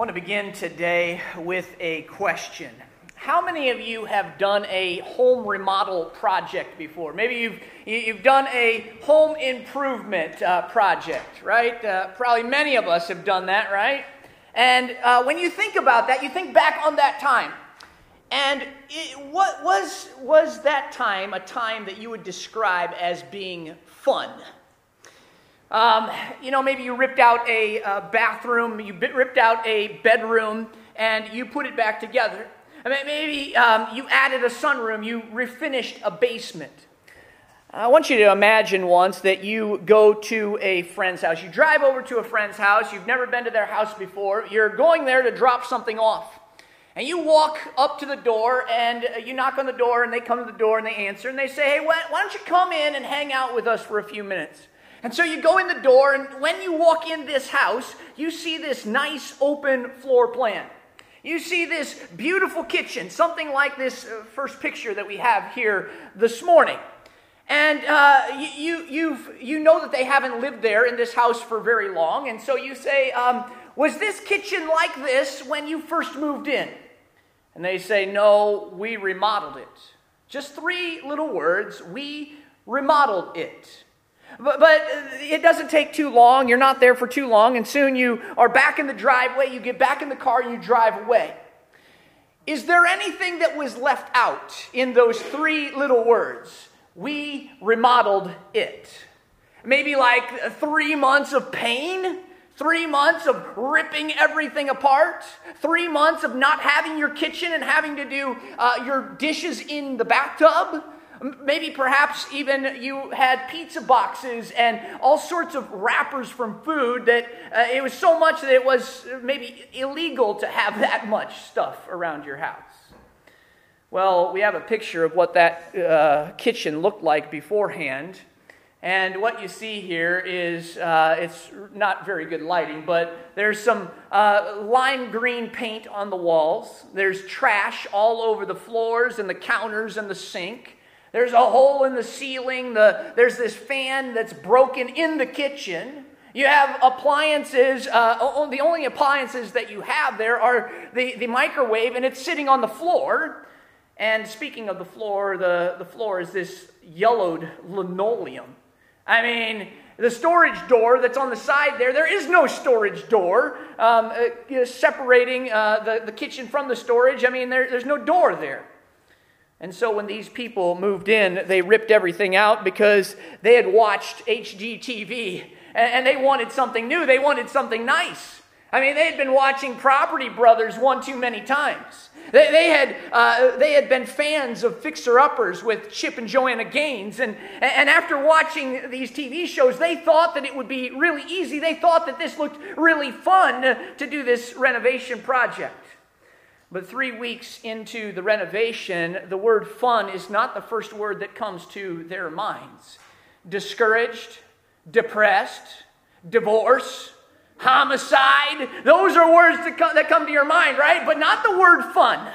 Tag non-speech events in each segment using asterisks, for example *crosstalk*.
want to begin today with a question. How many of you have done a home remodel project before? Maybe you've, you've done a home improvement uh, project, right? Uh, probably many of us have done that, right? And uh, when you think about that, you think back on that time. And it, what was, was that time a time that you would describe as being fun? Um, you know, maybe you ripped out a, bathroom, you ripped out a bedroom, and you put it back together. I mean, maybe um, you added a sunroom, you refinished a basement. I want you to imagine once that you go to a friend's house. You drive over to a friend's house, you've never been to their house before, you're going there to drop something off. And you walk up to the door and you knock on the door, and they come to the door and they answer, and they say, Hey, why don't you come in and hang out with us for a few minutes? And so you go in the door, and when you walk in this house, you see this nice open floor plan. You see this beautiful kitchen, something like this uh, first picture that we have here this morning. And uh, you, you, you know that they haven't lived there in this house for very long. And so you say, um, Was this kitchen like this when you first moved in? And they say, No, we remodeled it. Just three little words. We remodeled it. But, but it doesn't take too long. You're not there for too long, and soon you are back in the driveway. You get back in the car you drive away. Is there anything that was left out in those three little words? We remodeled it. Maybe like three months of pain, three months of ripping everything apart, three months of not having your kitchen and having to do uh, your dishes in the bathtub Maybe perhaps even you had pizza boxes and all sorts of wrappers from food that uh, it was so much that it was maybe illegal to have *laughs* that much stuff around your house. Well, we have a picture of what that uh, kitchen looked like beforehand. And what you see here is uh, it's not very good lighting, but there's some uh, lime green paint on the walls. There's trash all over the floors and the counters and the sink. There's a hole in the ceiling. The, there's this fan that's broken in the kitchen. You have appliances. Uh, the only appliances that you have there are the, the microwave, and it's sitting on the floor. And speaking of the floor, the, the floor is this yellowed linoleum. I mean, the storage door that's on the side there, there is no storage door um, uh, separating uh, the, the kitchen from the storage. I mean, there, there's no door there. And so when these people moved in, they ripped everything out because they had watched HGTV and they wanted something new. They wanted something nice. I mean, they had been watching Property Brothers one too many times. They, they had, uh, they had been fans of Fixer Uppers with Chip and Joanna Gaines. And, and after watching these TV shows, they thought that it would be really easy. They thought that this looked really fun to do this renovation project. But three weeks into the renovation, the word fun is not the first word that comes to their minds. Discouraged, depressed, divorce, homicide, those are words that come, that come to your mind, right? But not the word fun.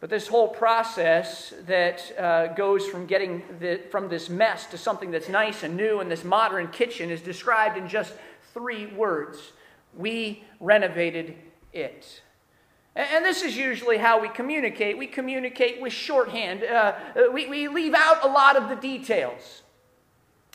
But this whole process that uh, goes from getting the, from this mess to something that's nice and new in this modern kitchen is described in just three words. We renovated it. And this is usually how we communicate. We communicate with shorthand, uh, uh, we, we leave out a lot of the details.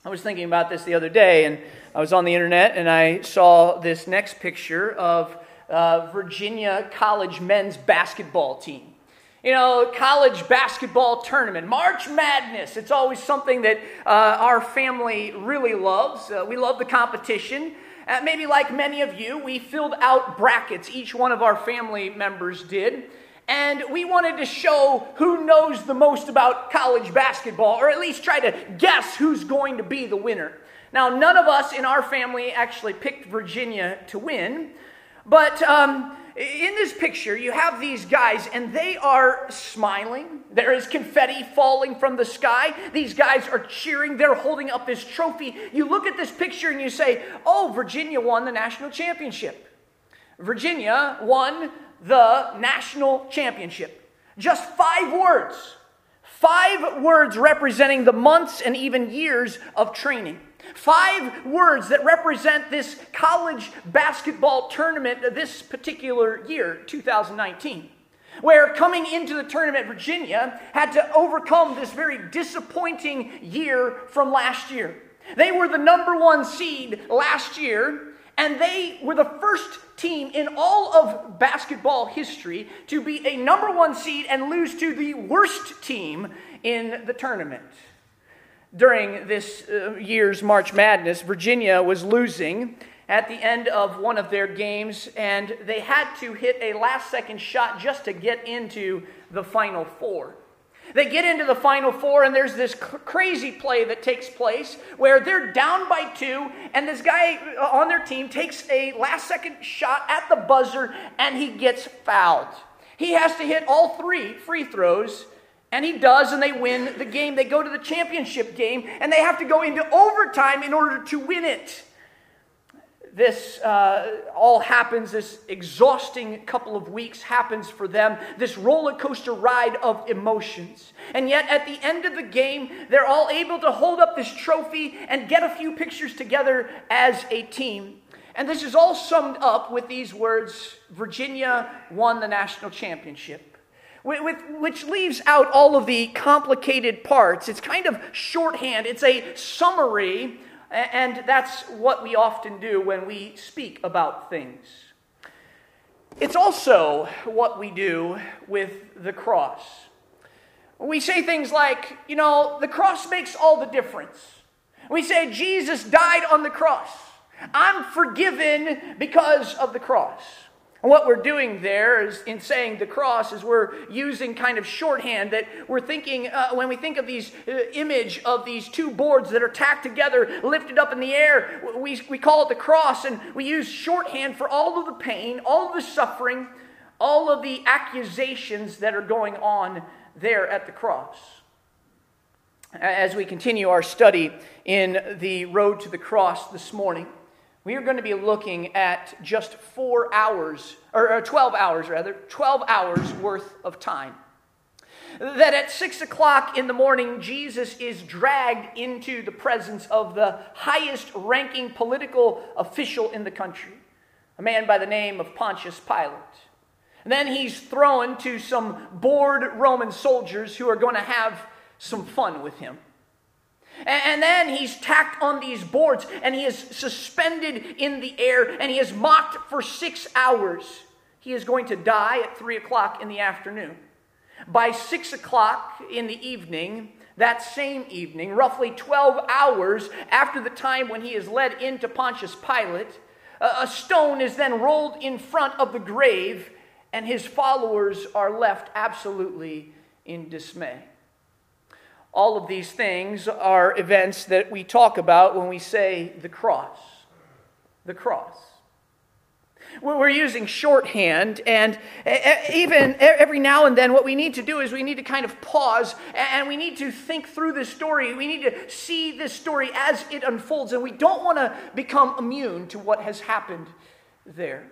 I was thinking about this the other day, and I was on the internet and I saw this next picture of uh, Virginia College men's basketball team. You know, college basketball tournament, March Madness. It's always something that uh, our family really loves. Uh, we love the competition. Uh, maybe like many of you, we filled out brackets, each one of our family members did. And we wanted to show who knows the most about college basketball, or at least try to guess who's going to be the winner. Now, none of us in our family actually picked Virginia to win, but um, in this picture, you have these guys, and they are smiling. There is confetti falling from the sky. These guys are cheering. They're holding up this trophy. You look at this picture and you say, Oh, Virginia won the national championship. Virginia won the national championship. Just five words. Five words representing the months and even years of training. Five words that represent this college basketball tournament uh, this particular year, 2019 where coming into the tournament, Virginia had to overcome this very disappointing year from last year. They were the number one seed last year, and they were the first team in all of basketball history to be a number one seed and lose to the worst team in the tournament. During this uh, year's March Madness, Virginia was losing at the end of one of their games, and they had to hit a last second shot just to get into the Final Four. They get into the Final Four, and there's this crazy play that takes place where they're down by two, and this guy uh, on their team takes a last second shot at the buzzer, and he gets fouled. He has to hit all three free throws, and he does, and they win the game. They go to the championship game, and they have to go into overtime in order to win it this uh, all happens, this exhausting couple of weeks happens for them, this roller coaster ride of emotions. And yet, at the end of the game, they're all able to hold up this trophy and get a few pictures together as a team. And this is all summed up with these words Virginia won the national championship. Which leaves out all of the complicated parts. It's kind of shorthand, it's a summary and that's what we often do when we speak about things. It's also what we do with the cross. We say things like, you know, the cross makes all the difference. We say Jesus died on the cross. I'm forgiven because of the cross. And what we're doing there is, in saying the cross, is we're using kind of shorthand that we're thinking, uh, when we think of these uh, image of these two boards that are tacked together, lifted up in the air, we, we call it the cross, and we use shorthand for all of the pain, all of the suffering, all of the accusations that are going on there at the cross. As we continue our study in the road to the cross this morning, we are going to be looking at just four hours, or 12 hours rather, 12 hours worth of time. That at 6 o'clock in the morning, Jesus is dragged into the presence of the highest ranking political official in the country, a man by the name of Pontius Pilate. And then he's thrown to some bored Roman soldiers who are going to have some fun with him. And then he's tacked on these boards and he is suspended in the air and he is mocked for six hours. He is going to die at three o'clock in the afternoon. By six o'clock in the evening, that same evening, roughly 12 hours after the time when he is led into Pontius Pilate, a stone is then rolled in front of the grave, and his followers are left absolutely in dismay. All of these things are events that we talk about when we say the cross. The cross. We're using shorthand, and even every now and then, what we need to do is we need to kind of pause and we need to think through this story. We need to see this story as it unfolds, and we don't want to become immune to what has happened there.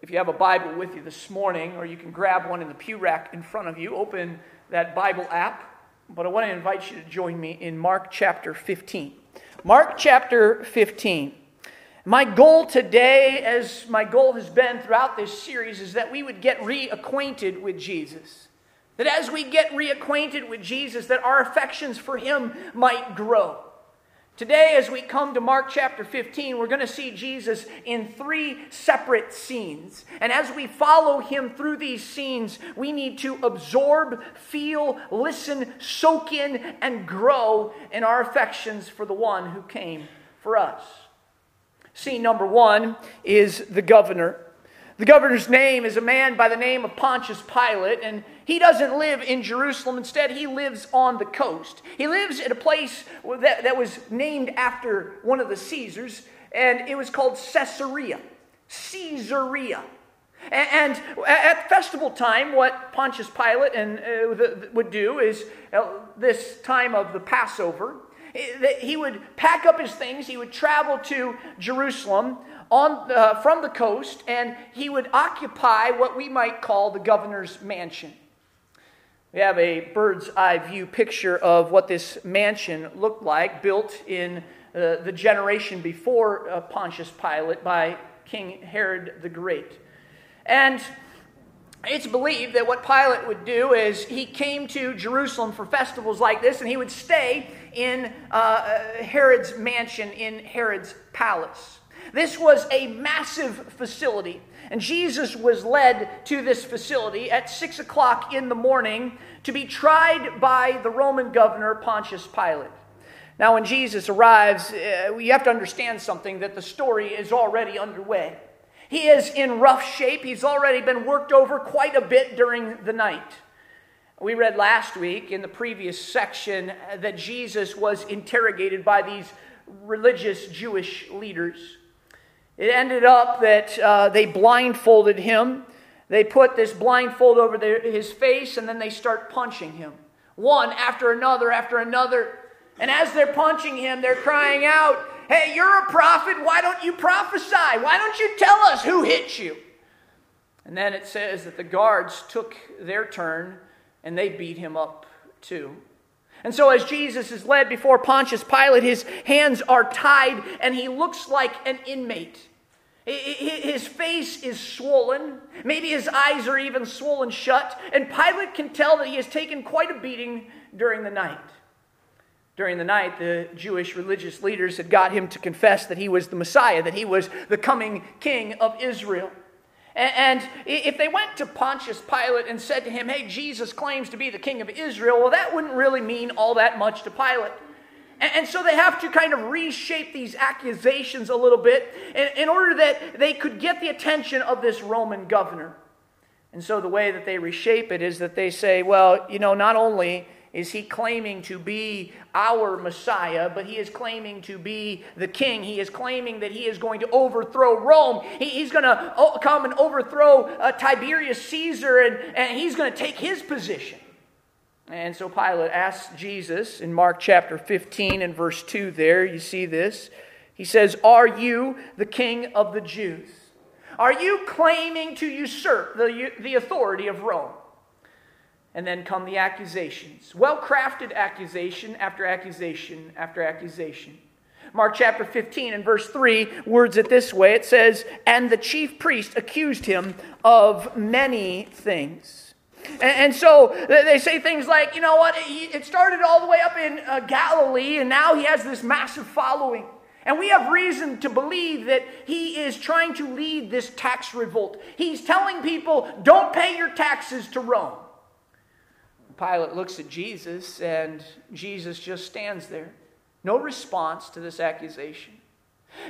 If you have a Bible with you this morning, or you can grab one in the pew rack in front of you, open that Bible app but I want to invite you to join me in Mark chapter 15. Mark chapter 15. My goal today, as my goal has been throughout this series, is that we would get reacquainted with Jesus. That as we get reacquainted with Jesus, that our affections for him might grow. Today, as we come to Mark chapter 15, we're going to see Jesus in three separate scenes. And as we follow him through these scenes, we need to absorb, feel, listen, soak in, and grow in our affections for the one who came for us. Scene number one is the governor. The governor's name is a man by the name of Pontius Pilate, and he doesn't live in Jerusalem. Instead, he lives on the coast. He lives at a place that, that was named after one of the Caesars, and it was called Caesarea. Caesarea. And, at festival time, what Pontius Pilate and, uh, would do is uh, this time of the Passover, he would pack up his things, he would travel to Jerusalem on, uh, from the coast, and he would occupy what we might call the governor's mansion. We have a bird's eye view picture of what this mansion looked like, built in uh, the generation before uh, Pontius Pilate by King Herod the Great. And it's believed that what Pilate would do is he came to Jerusalem for festivals like this, and he would stay in uh, Herod's mansion, in Herod's palace. This was a massive facility, and Jesus was led to this facility at 6 o'clock in the morning to be tried by the Roman governor Pontius Pilate. Now, when Jesus arrives, uh, you have to understand something that the story is already underway. He is in rough shape. He's already been worked over quite a bit during the night. We read last week in the previous section that Jesus was interrogated by these religious Jewish leaders. It ended up that uh, they blindfolded him. They put this blindfold over their, his face and then they start punching him. One after another after another. And as they're punching him, they're crying out, Hey, you're a prophet. Why don't you prophesy? Why don't you tell us who hit you? And then it says that the guards took their turn and they beat him up too. And so, as Jesus is led before Pontius Pilate, his hands are tied and he looks like an inmate. His face is swollen. Maybe his eyes are even swollen shut. And Pilate can tell that he has taken quite a beating during the night. During the night, the Jewish religious leaders had got him to confess that he was the Messiah, that he was the coming king of Israel. And if they went to Pontius Pilate and said to him, Hey, Jesus claims to be the king of Israel, well, that wouldn't really mean all that much to Pilate. And so they have to kind of reshape these accusations a little bit in order that they could get the attention of this Roman governor. And so the way that they reshape it is that they say, well, you know, not only is he claiming to be our Messiah, but he is claiming to be the king. He is claiming that he is going to overthrow Rome. He, he's going to oh, come and overthrow uh, Tiberius Caesar, and, and he's going to take his position. And so Pilate asks Jesus in Mark chapter 15 and verse 2 there, you see this. He says, Are you the king of the Jews? Are you claiming to usurp the, the authority of Rome? And then come the accusations. Well crafted accusation after accusation after accusation. Mark chapter 15 and verse 3 words it this way it says, And the chief priest accused him of many things. And, so they say things like, you know what, it started all the way up in uh, Galilee, and now he has this massive following. And we have reason to believe that he is trying to lead this tax revolt. He's telling people, don't pay your taxes to Rome. Pilate looks at Jesus, and Jesus just stands there. No response to this accusation.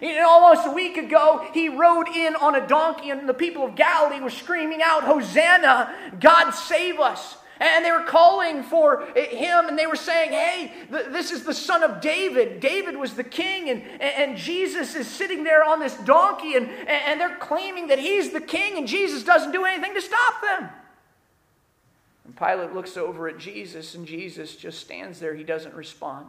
Know, almost a week ago, he rode in on a donkey, and the people of Galilee were screaming out, Hosanna, God save us. And they were calling for him, and they were saying, Hey, this is the son of David. David was the king, and, and Jesus is sitting there on this donkey, and, and they're claiming that he's the king, and Jesus doesn't do anything to stop them. And Pilate looks over at Jesus, and Jesus just stands there. He doesn't respond.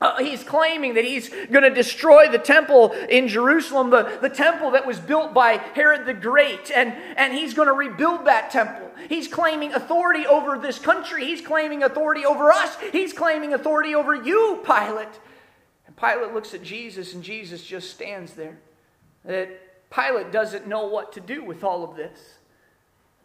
Uh, he's claiming that he's going to destroy the temple in Jerusalem, the, the temple that was built by Herod the Great, and, and he's going to rebuild that temple. He's claiming authority over this country. He's claiming authority over us. He's claiming authority over you, Pilate. And Pilate looks at Jesus, and Jesus just stands there. That Pilate doesn't know what to do with all of this.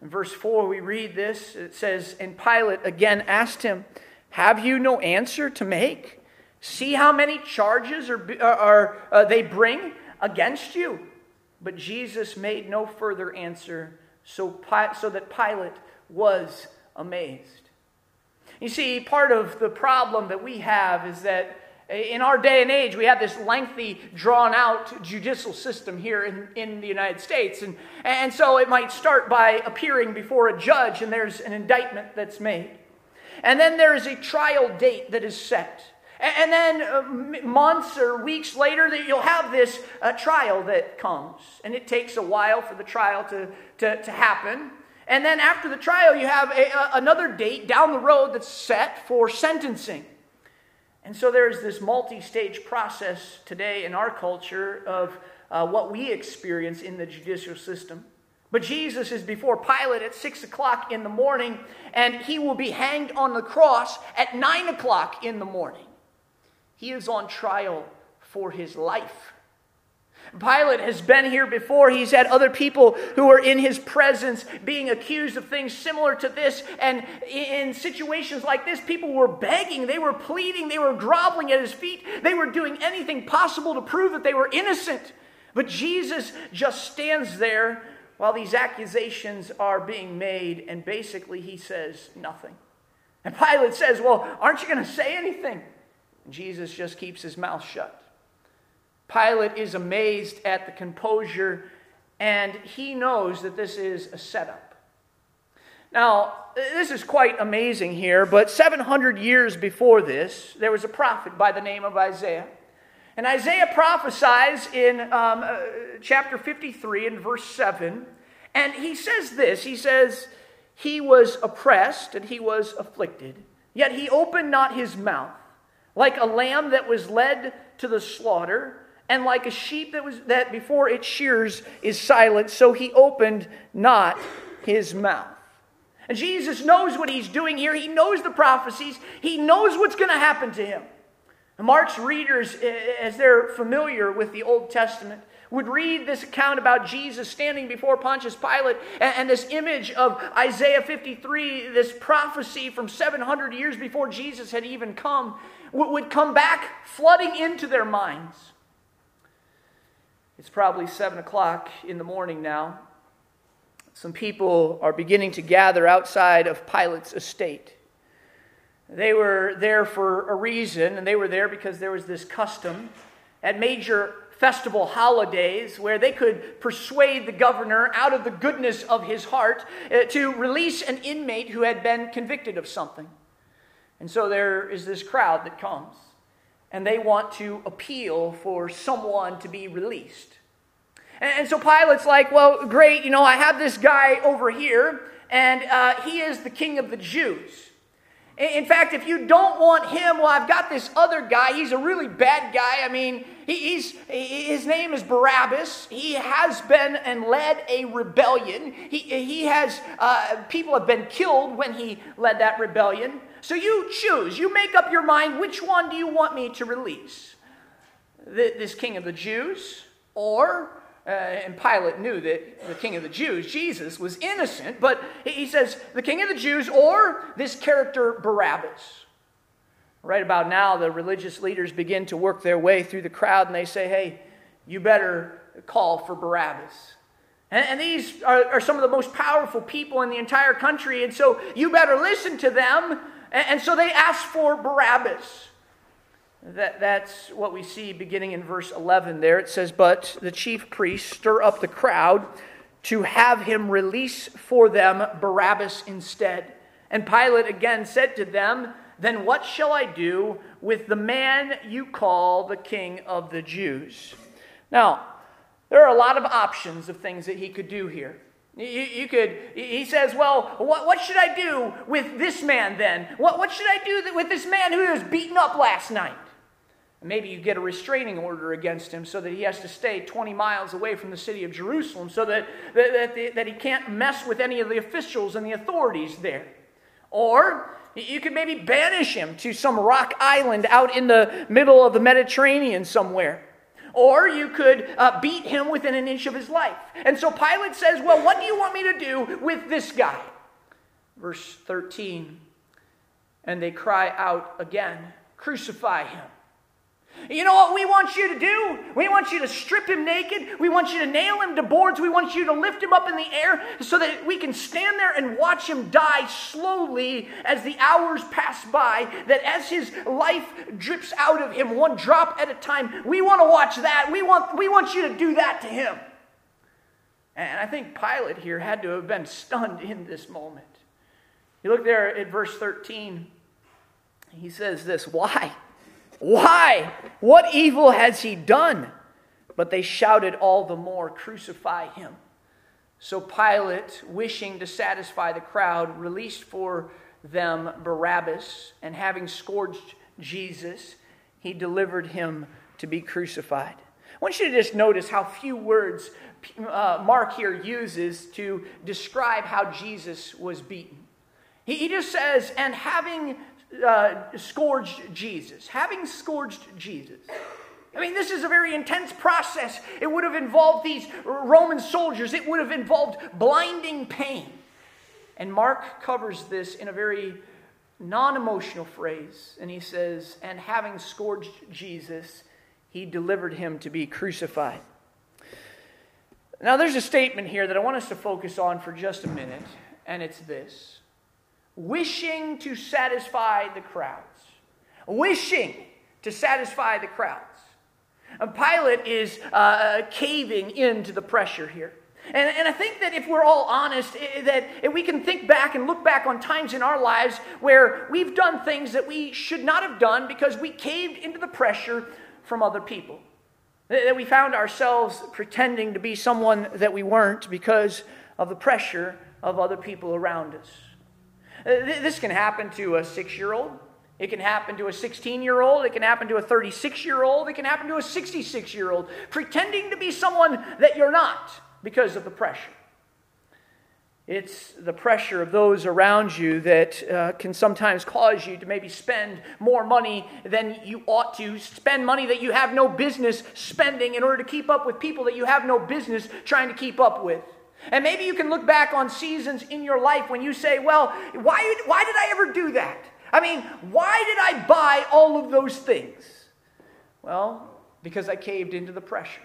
In verse 4, we read this. It says, And Pilate again asked him, Have you no answer to make? See how many charges are, are, uh, they bring against you. But Jesus made no further answer, so, so that Pilate was amazed. You see, part of the problem that we have is that in our day and age, we have this lengthy, drawn out judicial system here in, in the United States. And, and so it might start by appearing before a judge, and there's an indictment that's made. And then there is a trial date that is set. And then uh, months or weeks later, that you'll have this uh, trial that comes. And it takes a while for the trial to, to, to happen. And then after the trial, you have a, a, another date down the road that's set for sentencing. And so there's this multi stage process today in our culture of uh, what we experience in the judicial system. But Jesus is before Pilate at 6 o'clock in the morning, and he will be hanged on the cross at 9 o'clock in the morning. He is on trial for his life. Pilate has been here before. He's had other people who are in his presence being accused of things similar to this. And in situations like this, people were begging, they were pleading, they were groveling at his feet, they were doing anything possible to prove that they were innocent. But Jesus just stands there while these accusations are being made, and basically he says nothing. And Pilate says, Well, aren't you going to say anything? And Jesus just keeps his mouth shut. Pilate is amazed at the composure, and he knows that this is a setup. Now, this is quite amazing here, but 700 years before this, there was a prophet by the name of Isaiah. And Isaiah prophesies in um, uh, chapter 53 and verse 7, and he says this He says, He was oppressed and he was afflicted, yet he opened not his mouth. Like a lamb that was led to the slaughter, and like a sheep that was that before its shears is silent, so he opened not his mouth. And Jesus knows what he's doing here. He knows the prophecies. He knows what's going to happen to him. Mark's readers, eh, eh, as they're familiar with the Old Testament, would read this account about Jesus standing before Pontius Pilate and, and, this image of Isaiah 53, this prophecy from 700 years before Jesus had even come, would come back flooding into their minds. It's probably 7 o'clock in the morning now. Some people are beginning to gather outside of Pilate's estate. They were there for a reason, and they were there because there was this custom at major festival holidays where they could persuade the governor out of the goodness of his heart uh, to release an inmate who had been convicted of something. And so there is this crowd that comes and they want to appeal for someone to be released. And, so Pilate's like, well, great, you know, I have this guy over here, and uh, he is the king of the Jews. In fact, if you don't want him, well, I've got this other guy. He's a really bad guy. I mean, he's, his name is Barabbas. He has been and led a rebellion. He, he has, uh, people have been killed when he led that rebellion. So you choose. You make up your mind which one do you want me to release? This king of the Jews or uh, and Pilate knew that the king of the Jews, Jesus, was innocent, but he says, the king of the Jews or this character Barabbas. Right about now, the religious leaders begin to work their way through the crowd and they say, hey, you better call for Barabbas. And, these are, some of the most powerful people in the entire country, and so you better listen to them. And, and so they ask for Barabbas. That, that's what we see beginning in verse 11 there. It says, But the chief priests stir up the crowd to have him release for them Barabbas instead. And Pilate again said to them, Then what shall I do with the man you call the king of the Jews? Now, there are a lot of options of things that he could do here. You, you, could, he says, Well, what, what should I do with this man then? What, what should I do with this man who was beaten up last night? Maybe you get a restraining order against him so that he has to stay 20 miles away from the city of Jerusalem so that, that, that, that he can't mess with any of the officials and the authorities there. Or you could maybe banish him to some rock island out in the middle of the Mediterranean somewhere. Or you could uh, beat him within an inch of his life. And so Pilate says, Well, what do you want me to do with this guy? Verse 13. And they cry out again, Crucify him. You know what we want you to do? We want you to strip him naked. We want you to nail him to boards. We want you to lift him up in the air so that we can stand there and watch him die slowly as the hours pass by. That as his life drips out of him, one drop at a time, we want to watch that. We want, we want you to do that to him. And I think Pilate here had to have been stunned in this moment. You look there at verse 13. He says this Why? Why? What evil has he done? But they shouted all the more, Crucify him. So Pilate, wishing to satisfy the crowd, released for them Barabbas, and having scourged Jesus, he delivered him to be crucified. I want you to just notice how few words uh, Mark here uses to describe how Jesus was beaten. He, he just says, and having uh, scourged Jesus, having scourged Jesus. I mean, this is a very intense process. It would have involved these Roman soldiers, it would have involved blinding pain. And Mark covers this in a very non emotional phrase. And he says, And having scourged Jesus, he delivered him to be crucified. Now, there's a statement here that I want us to focus on for just a minute, and it's this wishing to satisfy the crowds. Wishing to satisfy the crowds. And Pilate is uh, caving into the pressure here. And, and I think that if we're all honest, that we can think back and look back on times in our lives where we've done things that we should not have done because we caved into the pressure from other people. That we found ourselves pretending to be someone that we weren't because of the pressure of other people around us. This can happen to a six year old. It can happen to a 16 year old. It can happen to a 36 year old. It can happen to a 66 year old. Pretending to be someone that you're not because of the pressure. It's the pressure of those around you that uh, can sometimes cause you to maybe spend more money than you ought to, spend money that you have no business spending in order to keep up with people that you have no business trying to keep up with. And maybe you can look back on seasons in your life when you say, well, why, why did I ever do that? I mean, why did I buy all of those things? Well, because I caved into the pressure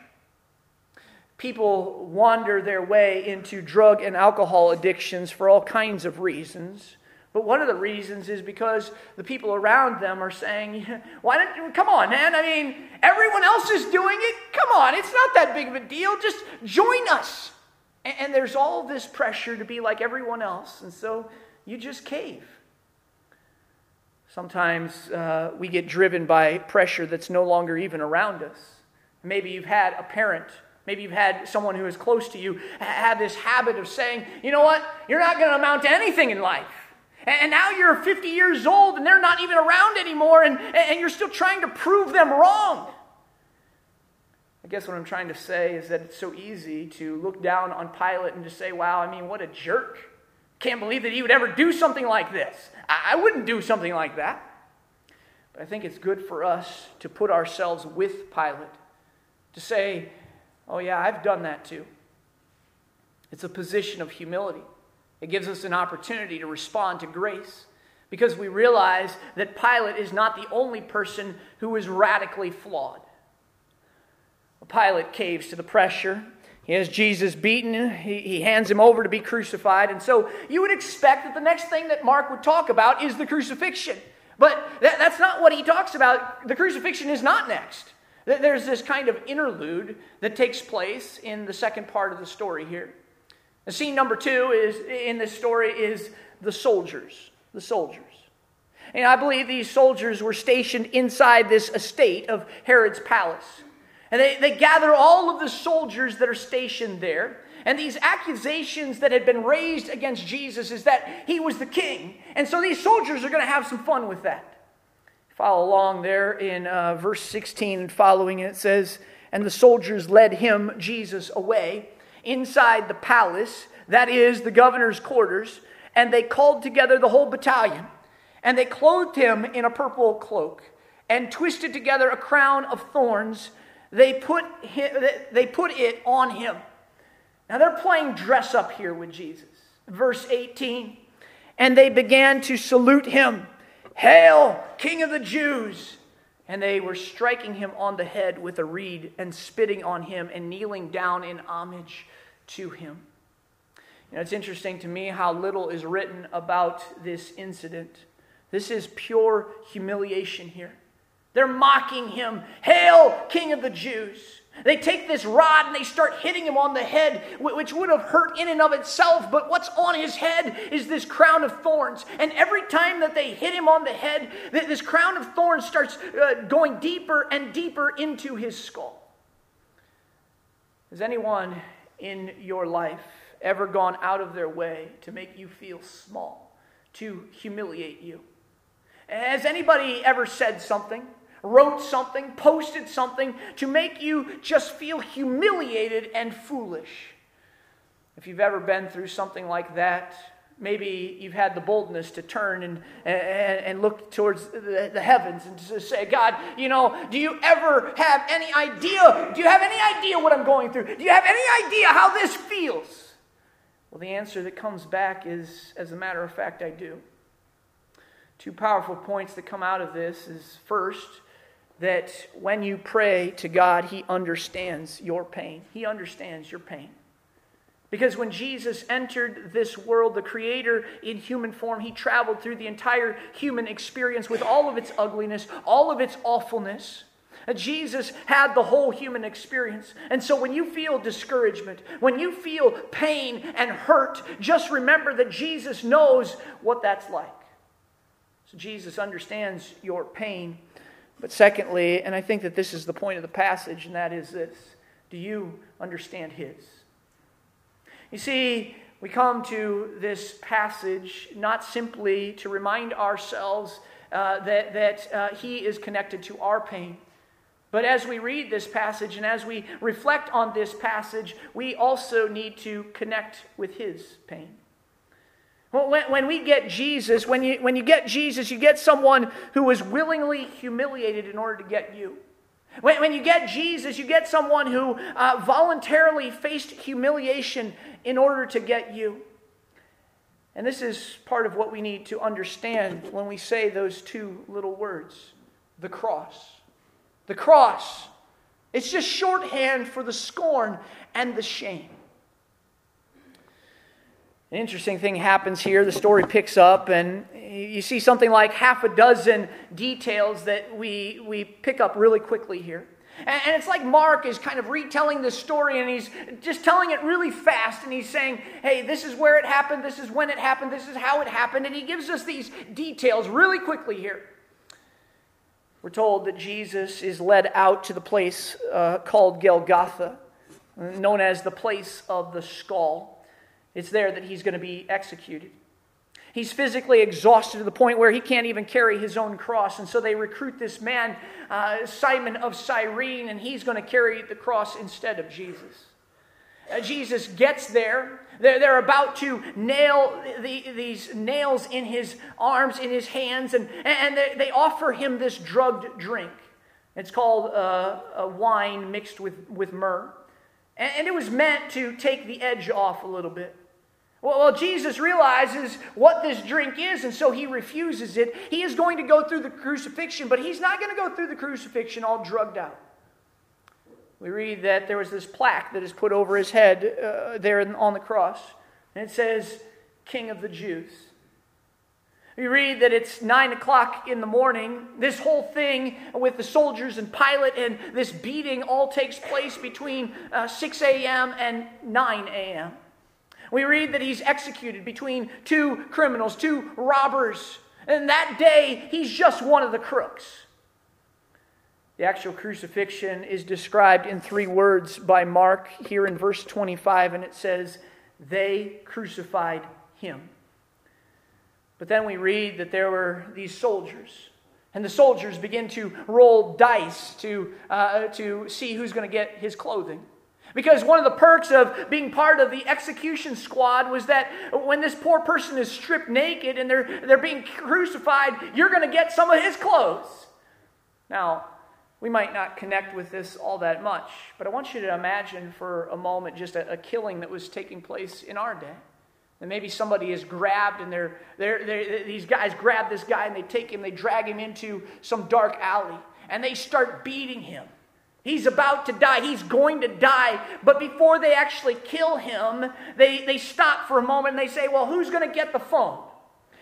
people wander their way into drug and alcohol addictions for all kinds of reasons. But one of the reasons is because the people around them are saying, *laughs* Why don't you come on, man? I mean, everyone else is doing it. Come on, it's not that big of a deal. Just join us. And, and there's all this pressure to be like everyone else. And so you just cave. Sometimes uh, we get driven by pressure that's no longer even around us. Maybe you've had a parent Maybe you've had someone who is close to you have this habit of saying, you know what, you're not going to amount to anything in life. And now you're 50 years old and they're not even around anymore, and, and you're still trying to prove them wrong. Guess what I'm trying to say is that it's so easy to look down on Pilate and just say, wow, I mean, what a jerk. Can't believe that he would ever do something like this. I wouldn't do something like that. But I think it's good for us to put ourselves with Pilate, to say, Oh, yeah, I've done that too. It's a position of humility. It gives us an opportunity to respond to grace because we realize that Pilate is not the only person who is radically flawed. Pilate caves to the pressure. He has Jesus beaten. He, he hands him over to be crucified. And so you would expect that the next thing that Mark would talk about is the crucifixion. But that, that's not what he talks about. The crucifixion is not next. There's this kind of interlude that takes place in the second part of the story here. The scene number two is in this story is the soldiers. The soldiers. And I believe these soldiers were stationed inside this estate of Herod's palace. And they, they gather all of the soldiers that are stationed there. And these accusations that had been raised against Jesus is that he was the king. And so these soldiers are going to have some fun with that. Follow along there in uh, verse 16 and following, it says, And the soldiers led him, Jesus, away inside the palace, that is, the governor's quarters, and they called together the whole battalion. And they clothed him in a purple cloak and twisted together a crown of thorns. They put, him, they put it on him. Now they're playing dress up here with Jesus. Verse 18. And they began to salute him. Hail, King of the Jews! And they were striking him on the head with a reed and spitting on him and kneeling down in homage to him. You know, it's interesting to me how little is written about this incident. This is pure humiliation here. They're mocking him. Hail, King of the Jews! They take this rod and they start hitting him on the head, which would have hurt in and of itself, but what's on his head is this crown of thorns. And every time that they hit him on the head, this crown of thorns starts uh, going deeper and deeper into his skull. Has anyone in your life ever gone out of their way to make you feel small, to humiliate you? Has anybody ever said something? Wrote something, posted something to make you just feel humiliated and foolish. If you've ever been through something like that, maybe you've had the boldness to turn and, and, and look towards the, the, heavens and to say, God, you know, do you ever have any idea? Do you have any idea what I'm going through? Do you have any idea how this feels? Well, the answer that comes back is, as a matter of fact, I do. Two powerful points that come out of this is first, that when you pray to God, He understands your pain. He understands your pain. Because when Jesus entered this world, the Creator in human form, He traveled through the entire human experience with all of its ugliness, all of its awfulness. Jesus had the whole human experience. And so when you feel discouragement, when you feel pain and hurt, just remember that Jesus knows what that's like. So Jesus understands your pain. But secondly, and I think that this is the point of the passage, and that is this do you understand His? You see, we come to this passage not simply to remind ourselves uh, that, that uh, He is connected to our pain. But as we read this passage and as we reflect on this passage, we also need to connect with His pain. When, we get Jesus, when you, when you get Jesus, you get someone who was willingly humiliated in order to get you. When, when you get Jesus, you get someone who uh, voluntarily faced humiliation in order to get you. And this is part of what we need to understand when we say those two little words the cross. The cross. It's just shorthand for the scorn and the shame. An interesting thing happens here. The story picks up, and you see something like half a dozen details that we, we pick up really quickly here. And, it's like Mark is kind of retelling the story and he's just telling it really fast. And he's saying, hey, this is where it happened, this is when it happened, this is how it happened. And he gives us these details really quickly here. We're told that Jesus is led out to the place uh, called Golgotha, known as the place of the skull. It's there that he's going to be executed. He's physically exhausted to the point where he can't even carry his own cross. And so they recruit this man, uh, Simon of Cyrene, and he's going to carry the cross instead of Jesus. Uh, Jesus gets there. They're, they're about to nail the, these nails in his arms, in his hands, and, and they, they offer him this drugged drink. It's called uh, a wine mixed with, with myrrh. And, and it was meant to take the edge off a little bit. Well, Jesus realizes what this drink is, and so he refuses it. He is going to go through the crucifixion, but he's not going to go through the crucifixion all drugged out. We read that there was this plaque that is put over his head uh, there on the cross, and it says, King of the Jews. We read that it's nine o'clock in the morning. This whole thing with the soldiers and Pilate and this beating all takes place between uh, 6 a.m. and 9 a.m. We read that he's executed between two criminals, two robbers. And that day, he's just one of the crooks. The actual crucifixion is described in three words by Mark here in verse 25, and it says, They crucified him. But then we read that there were these soldiers, and the soldiers begin to roll dice to, uh, to see who's going to get his clothing. Because one of the perks of being part of the execution squad was that when this poor person is stripped naked and they're, they're being crucified, you're going to get some of his clothes. Now, we might not connect with this all that much, but I want you to imagine for a moment just a, a killing that was taking place in our day. And maybe somebody is grabbed and they're, they're, they're, these guys grab this guy and they take him, they drag him into some dark alley, and they start beating him He's about to die. He's going to die. But before they actually kill him, they, they stop for a moment and they say, Well, who's going to get the phone?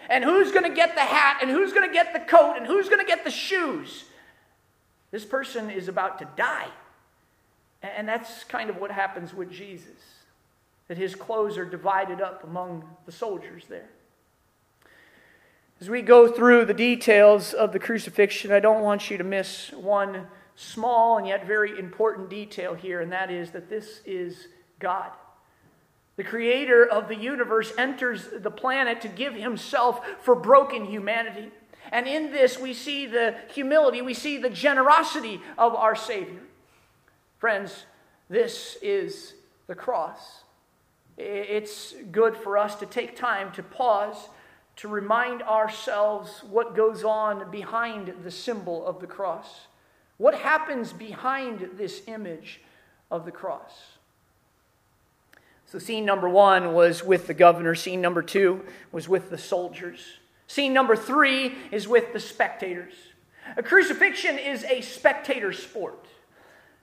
And who's going to get the hat? And who's going to get the coat? And who's going to get the shoes? This person is about to die. And that's kind of what happens with Jesus that his clothes are divided up among the soldiers there. As we go through the details of the crucifixion, I don't want you to miss one small and yet very important detail here, and that is that this is God. The creator of the universe enters the planet to give himself for broken humanity. And in this, we see the humility, we see the generosity of our Savior. Friends, this is the cross. It's good for us to take time to pause, to remind ourselves what goes on behind the symbol of the cross. What happens behind this image of the cross? So, scene number one was with the governor. Scene number two was with the soldiers. Scene number three is with the spectators. A crucifixion is a spectator sport.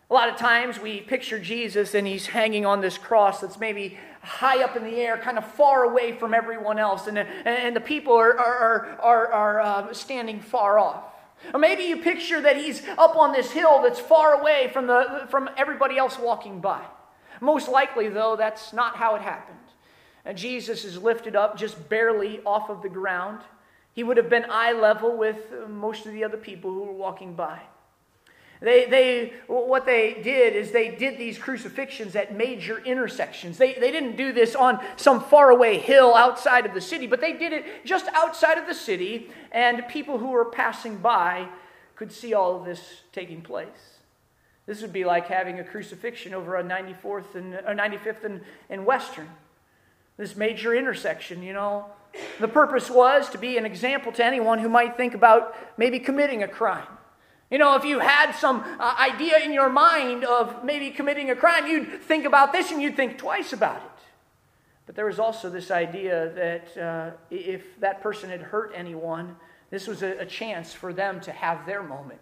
A lot of times we picture Jesus and he's hanging on this cross that's maybe high up in the air, kind of far away from everyone else, and, and the people are, are, are, are uh, standing far off. Or maybe you picture that he's up on this hill that's far away from, the, from everybody else walking by. Most likely, though, that's not how it happened. And Jesus is lifted up just barely off of the ground. He would have been eye level with uh, most of the other people who were walking by. They, they, what they did is they did these crucifixions at major intersections. They, they didn't do this on some faraway hill outside of the city, but they did it just outside of the city, and people who were passing by could see all of this taking place. This would be like having a crucifixion over on 94th and or 95th and, and Western. This major intersection, you know. The purpose was to be an example to anyone who might think about maybe committing a crime. You know, if you had some uh, idea in your mind of maybe committing a crime, you'd think about this and you'd think twice about it. But there was also this idea that uh, if that person had hurt anyone, this was a, a chance for them to have their moment.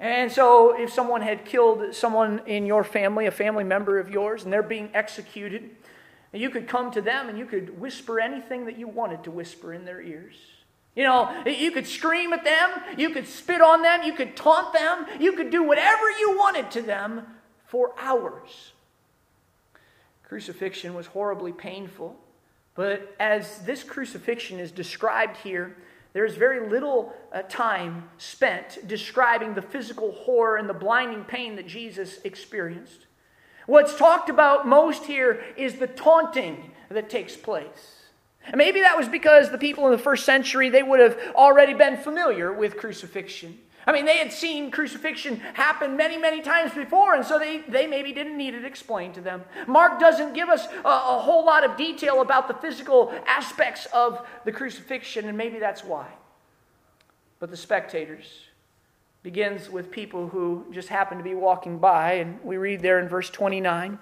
And so, if someone had killed someone in your family, a family member of yours, and they're being executed, you could come to them and you could whisper anything that you wanted to whisper in their ears. You know, you could scream at them, you could spit on them, you could taunt them, you could do whatever you wanted to them for hours. Crucifixion was horribly painful, but as this crucifixion is described here, there's very little uh, time spent describing the physical horror and the blinding pain that Jesus experienced. What's talked about most here is the taunting that takes place. And maybe that was because the people in the first century they would have already been familiar with crucifixion. I mean, they had seen crucifixion happen many, many times before, and so they, they maybe didn't need it explained to them. Mark doesn't give us a, a whole lot of detail about the physical aspects of the crucifixion, and maybe that's why. But the spectators begins with people who just happen to be walking by, and we read there in verse 29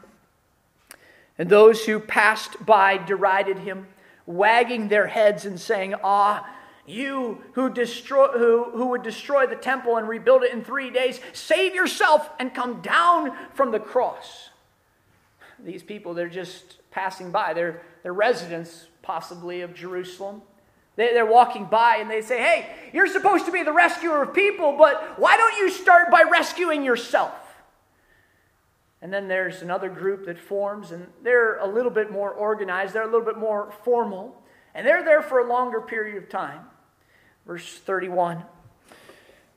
And those who passed by derided him, wagging their heads and saying, Ah, you who, destroy, who, who would destroy the temple and rebuild it in three days, save yourself and come down from the cross. These people, they're just passing by. They're, they're residents, possibly, of Jerusalem. They, they're walking by and they say, Hey, you're supposed to be the rescuer of people, but why don't you start by rescuing yourself? And then there's another group that forms, and they're a little bit more organized, they're a little bit more formal, and they're there for a longer period of time. Verse 31.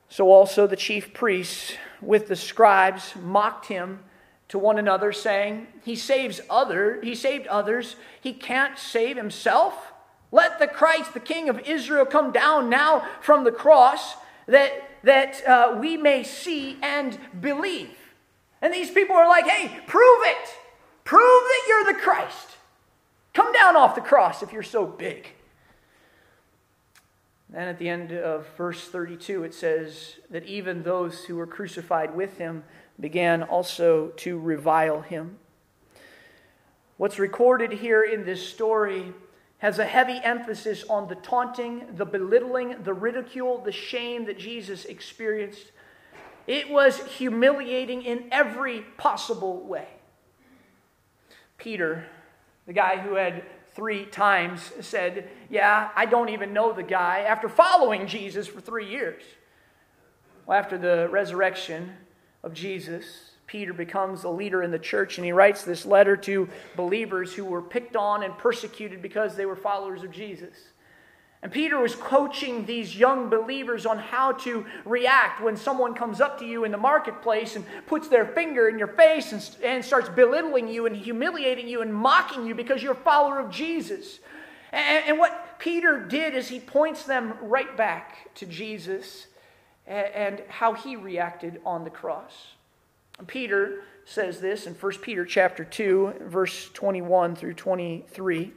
So also the chief priests with the scribes mocked him to one another, saying, He saves other, he saved others, he can't save himself. Let the Christ, the King of Israel, come down now from the cross that, that uh, we may see and believe. And these people are like, hey, prove it. Prove that you're the Christ. Come down off the cross if you're so big. Then at the end of verse 32, it says that even those who were crucified with him began also to revile him. What's recorded here in this story has a heavy emphasis on the taunting, the belittling, the ridicule, the shame that Jesus experienced. It was humiliating in every possible way. Peter, the guy who had three times said, Yeah, I don't even know the guy, after following Jesus for three years. Well, after the resurrection of Jesus, Peter becomes a leader in the church and he writes this letter to believers who were picked on and persecuted because they were followers of Jesus. And Peter was coaching these young believers on how to react when someone comes up to you in the marketplace and puts their finger in your face and, and starts belittling you and humiliating you and mocking you because you're a follower of Jesus. And, and what Peter did is he points them right back to Jesus and how he reacted on the cross. Peter says this in 1 Peter chapter 2, verse 21 through 23.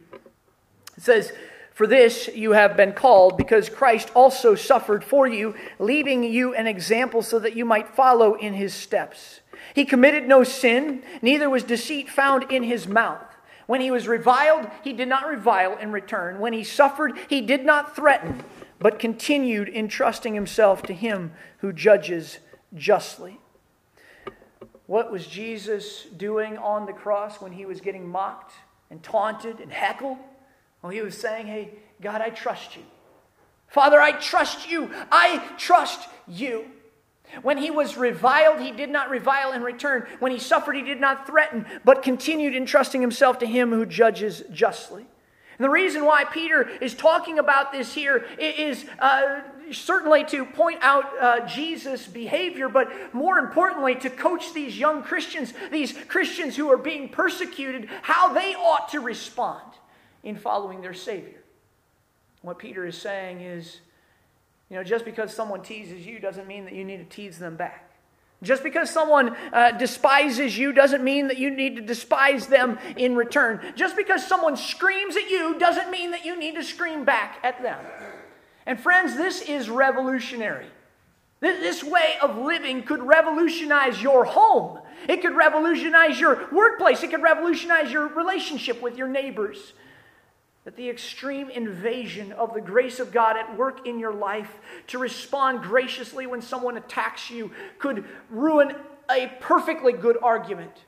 It says, For this you have been called, because Christ also suffered for you, leaving you an example so that you might follow in his steps. He committed no sin, neither was deceit found in his mouth. When he was reviled, he did not revile in return. When he suffered, he did not threaten, but continued entrusting himself to him who judges justly. What was Jesus doing on the cross when he was getting mocked and taunted and heckled? Well, he was saying, Hey, God, I trust you. Father, I trust you. I trust you. When he was reviled, he did not revile in return. When he suffered, he did not threaten, but continued entrusting himself to him who judges justly. And the reason why Peter is talking about this here is uh, certainly to point out uh, Jesus' behavior, but more importantly, to coach these young Christians, these Christians who are being persecuted, how they ought to respond in following their Savior. What Peter is saying is, you know, just because someone teases you doesn't mean that you need to tease them back. Just because someone uh, despises you doesn't mean that you need to despise them in return. Just because someone screams at you doesn't mean that you need to scream back at them. And friends, this is revolutionary. This way of living could revolutionize your home. It could revolutionize your workplace. It could revolutionize your relationship with your neighbors that the extreme invasion of the grace of God at work in your life to respond graciously when someone attacks you could ruin a perfectly good argument.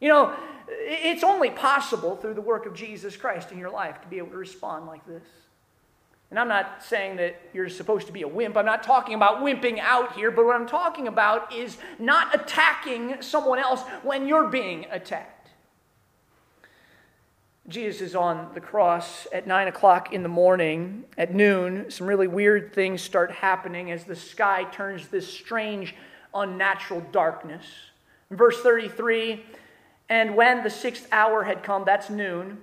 You know, it's only possible through the work of Jesus Christ in your life to be able to respond like this. And I'm not saying that you're supposed to be a wimp. I'm not talking about wimping out here, but what I'm talking about is not attacking someone else when you're being attacked. Jesus is on the cross at 9 o'clock in the morning. At noon, some really weird things start happening as the sky turns this strange, unnatural darkness. In verse 33, and when the sixth hour had come, that's noon,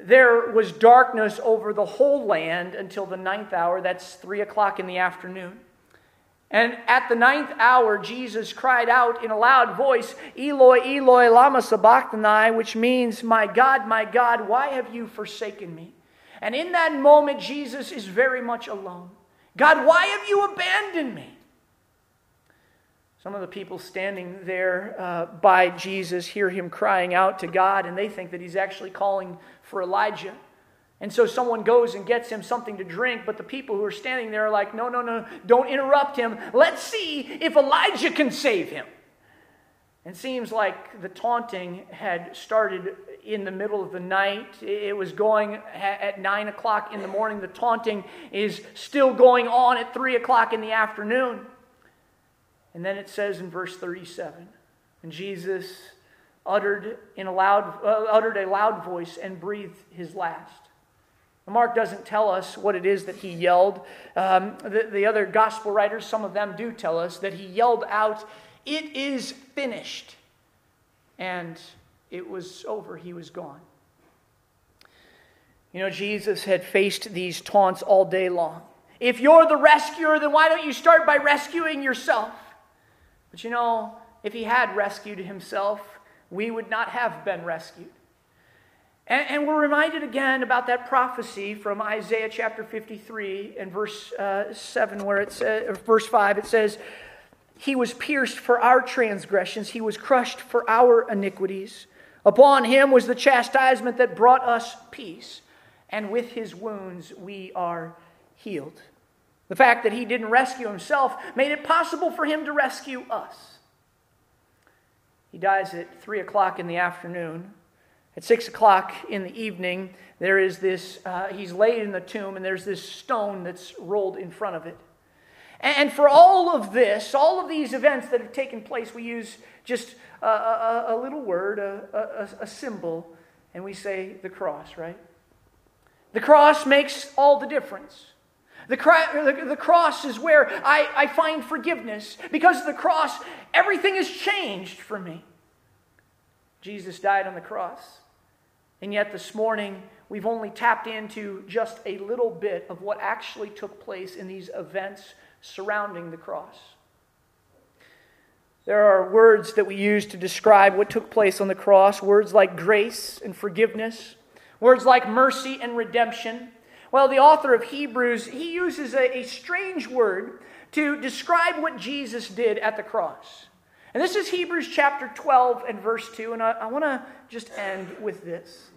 there was darkness over the whole land until the ninth hour, that's 3 o'clock in the afternoon. And at the ninth hour, Jesus cried out in a loud voice, Eloi, Eloi, lama sabachthani, which means, My God, my God, why have you forsaken me? And in that moment, Jesus is very much alone. God, why have you abandoned me? Some of the people standing there uh, by Jesus hear him crying out to God, and they think that he's actually calling for Elijah. And so someone goes and gets him something to drink, but the people who are standing there are like, no, no, no, don't interrupt him. Let's see if Elijah can save him. It seems like the taunting had started in the middle of the night. It was going at 9 o'clock in the morning. The taunting is still going on at 3 o'clock in the afternoon. And then it says in verse 37 and Jesus uttered, in a loud, uh, uttered a loud voice and breathed his last. Mark doesn't tell us what it is that he yelled. Um, the, the other gospel writers, some of them do tell us that he yelled out, It is finished. And it was over, he was gone. You know, Jesus had faced these taunts all day long. If you're the rescuer, then why don't you start by rescuing yourself? But you know, if he had rescued himself, we would not have been rescued. And, and, we're reminded again about that prophecy from Isaiah chapter 53 and verse uh, 7, where it says, verse 5, it says, He was pierced for our transgressions, He was crushed for our iniquities. Upon Him was the chastisement that brought us peace, and with His wounds we are healed. The fact that He didn't rescue Himself made it possible for Him to rescue us. He dies at 3 o'clock in the afternoon at six o'clock in the evening, there is this, uh, he's laid in the tomb, and there's this stone that's rolled in front of it. And for all of this, all of these events that have taken place, we use just a, a, a little word, a, a, symbol, and we say the cross, right? The cross makes all the difference. The, the, the cross is where I, I find forgiveness. Because of the cross, everything has changed for me. Jesus died on the cross. And yet this morning, we've only tapped into just a little bit of what actually took place in these events surrounding the cross. There are words that we use to describe what took place on the cross words like grace and forgiveness, words like mercy and redemption. Well, the author of Hebrews, he uses a, a strange word to describe what Jesus did at the cross. And this is Hebrews chapter 12 and verse 2, and I, I want to just end with this.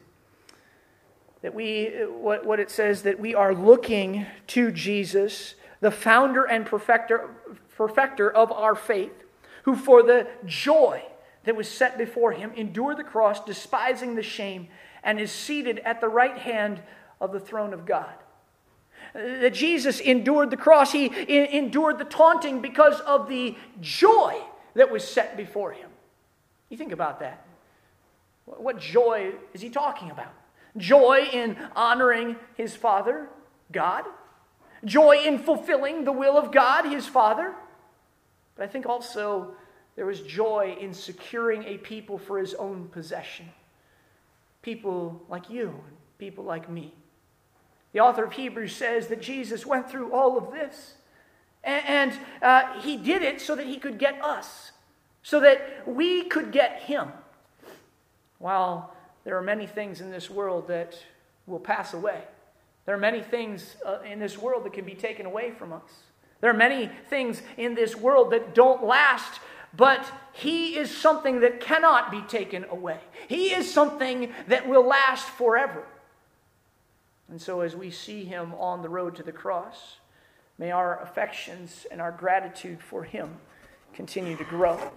That we, what, what it says, that we are looking to Jesus, the founder and perfecter, perfecter of our faith who for the joy that was set before him endured the cross, despising the shame, and is seated at the right hand of the throne of God. That Jesus endured the cross, he endured the taunting because of the joy that was set before him. You think about that. What joy is he talking about? Joy in honoring his Father, God. Joy in fulfilling the will of God, his Father. But I think also there was joy in securing a people for his own possession. People like you and people like me. The author of Hebrews says that Jesus went through all of this. And, uh, he did it so that he could get us, so that we could get him. While there are many things in this world that will pass away, there are many things uh, in this world that can be taken away from us. There are many things in this world that don't last, but He is something that cannot be taken away. He is something that will last forever. And so, as we see Him on the road to the cross, may our affections and our gratitude for Him continue to grow.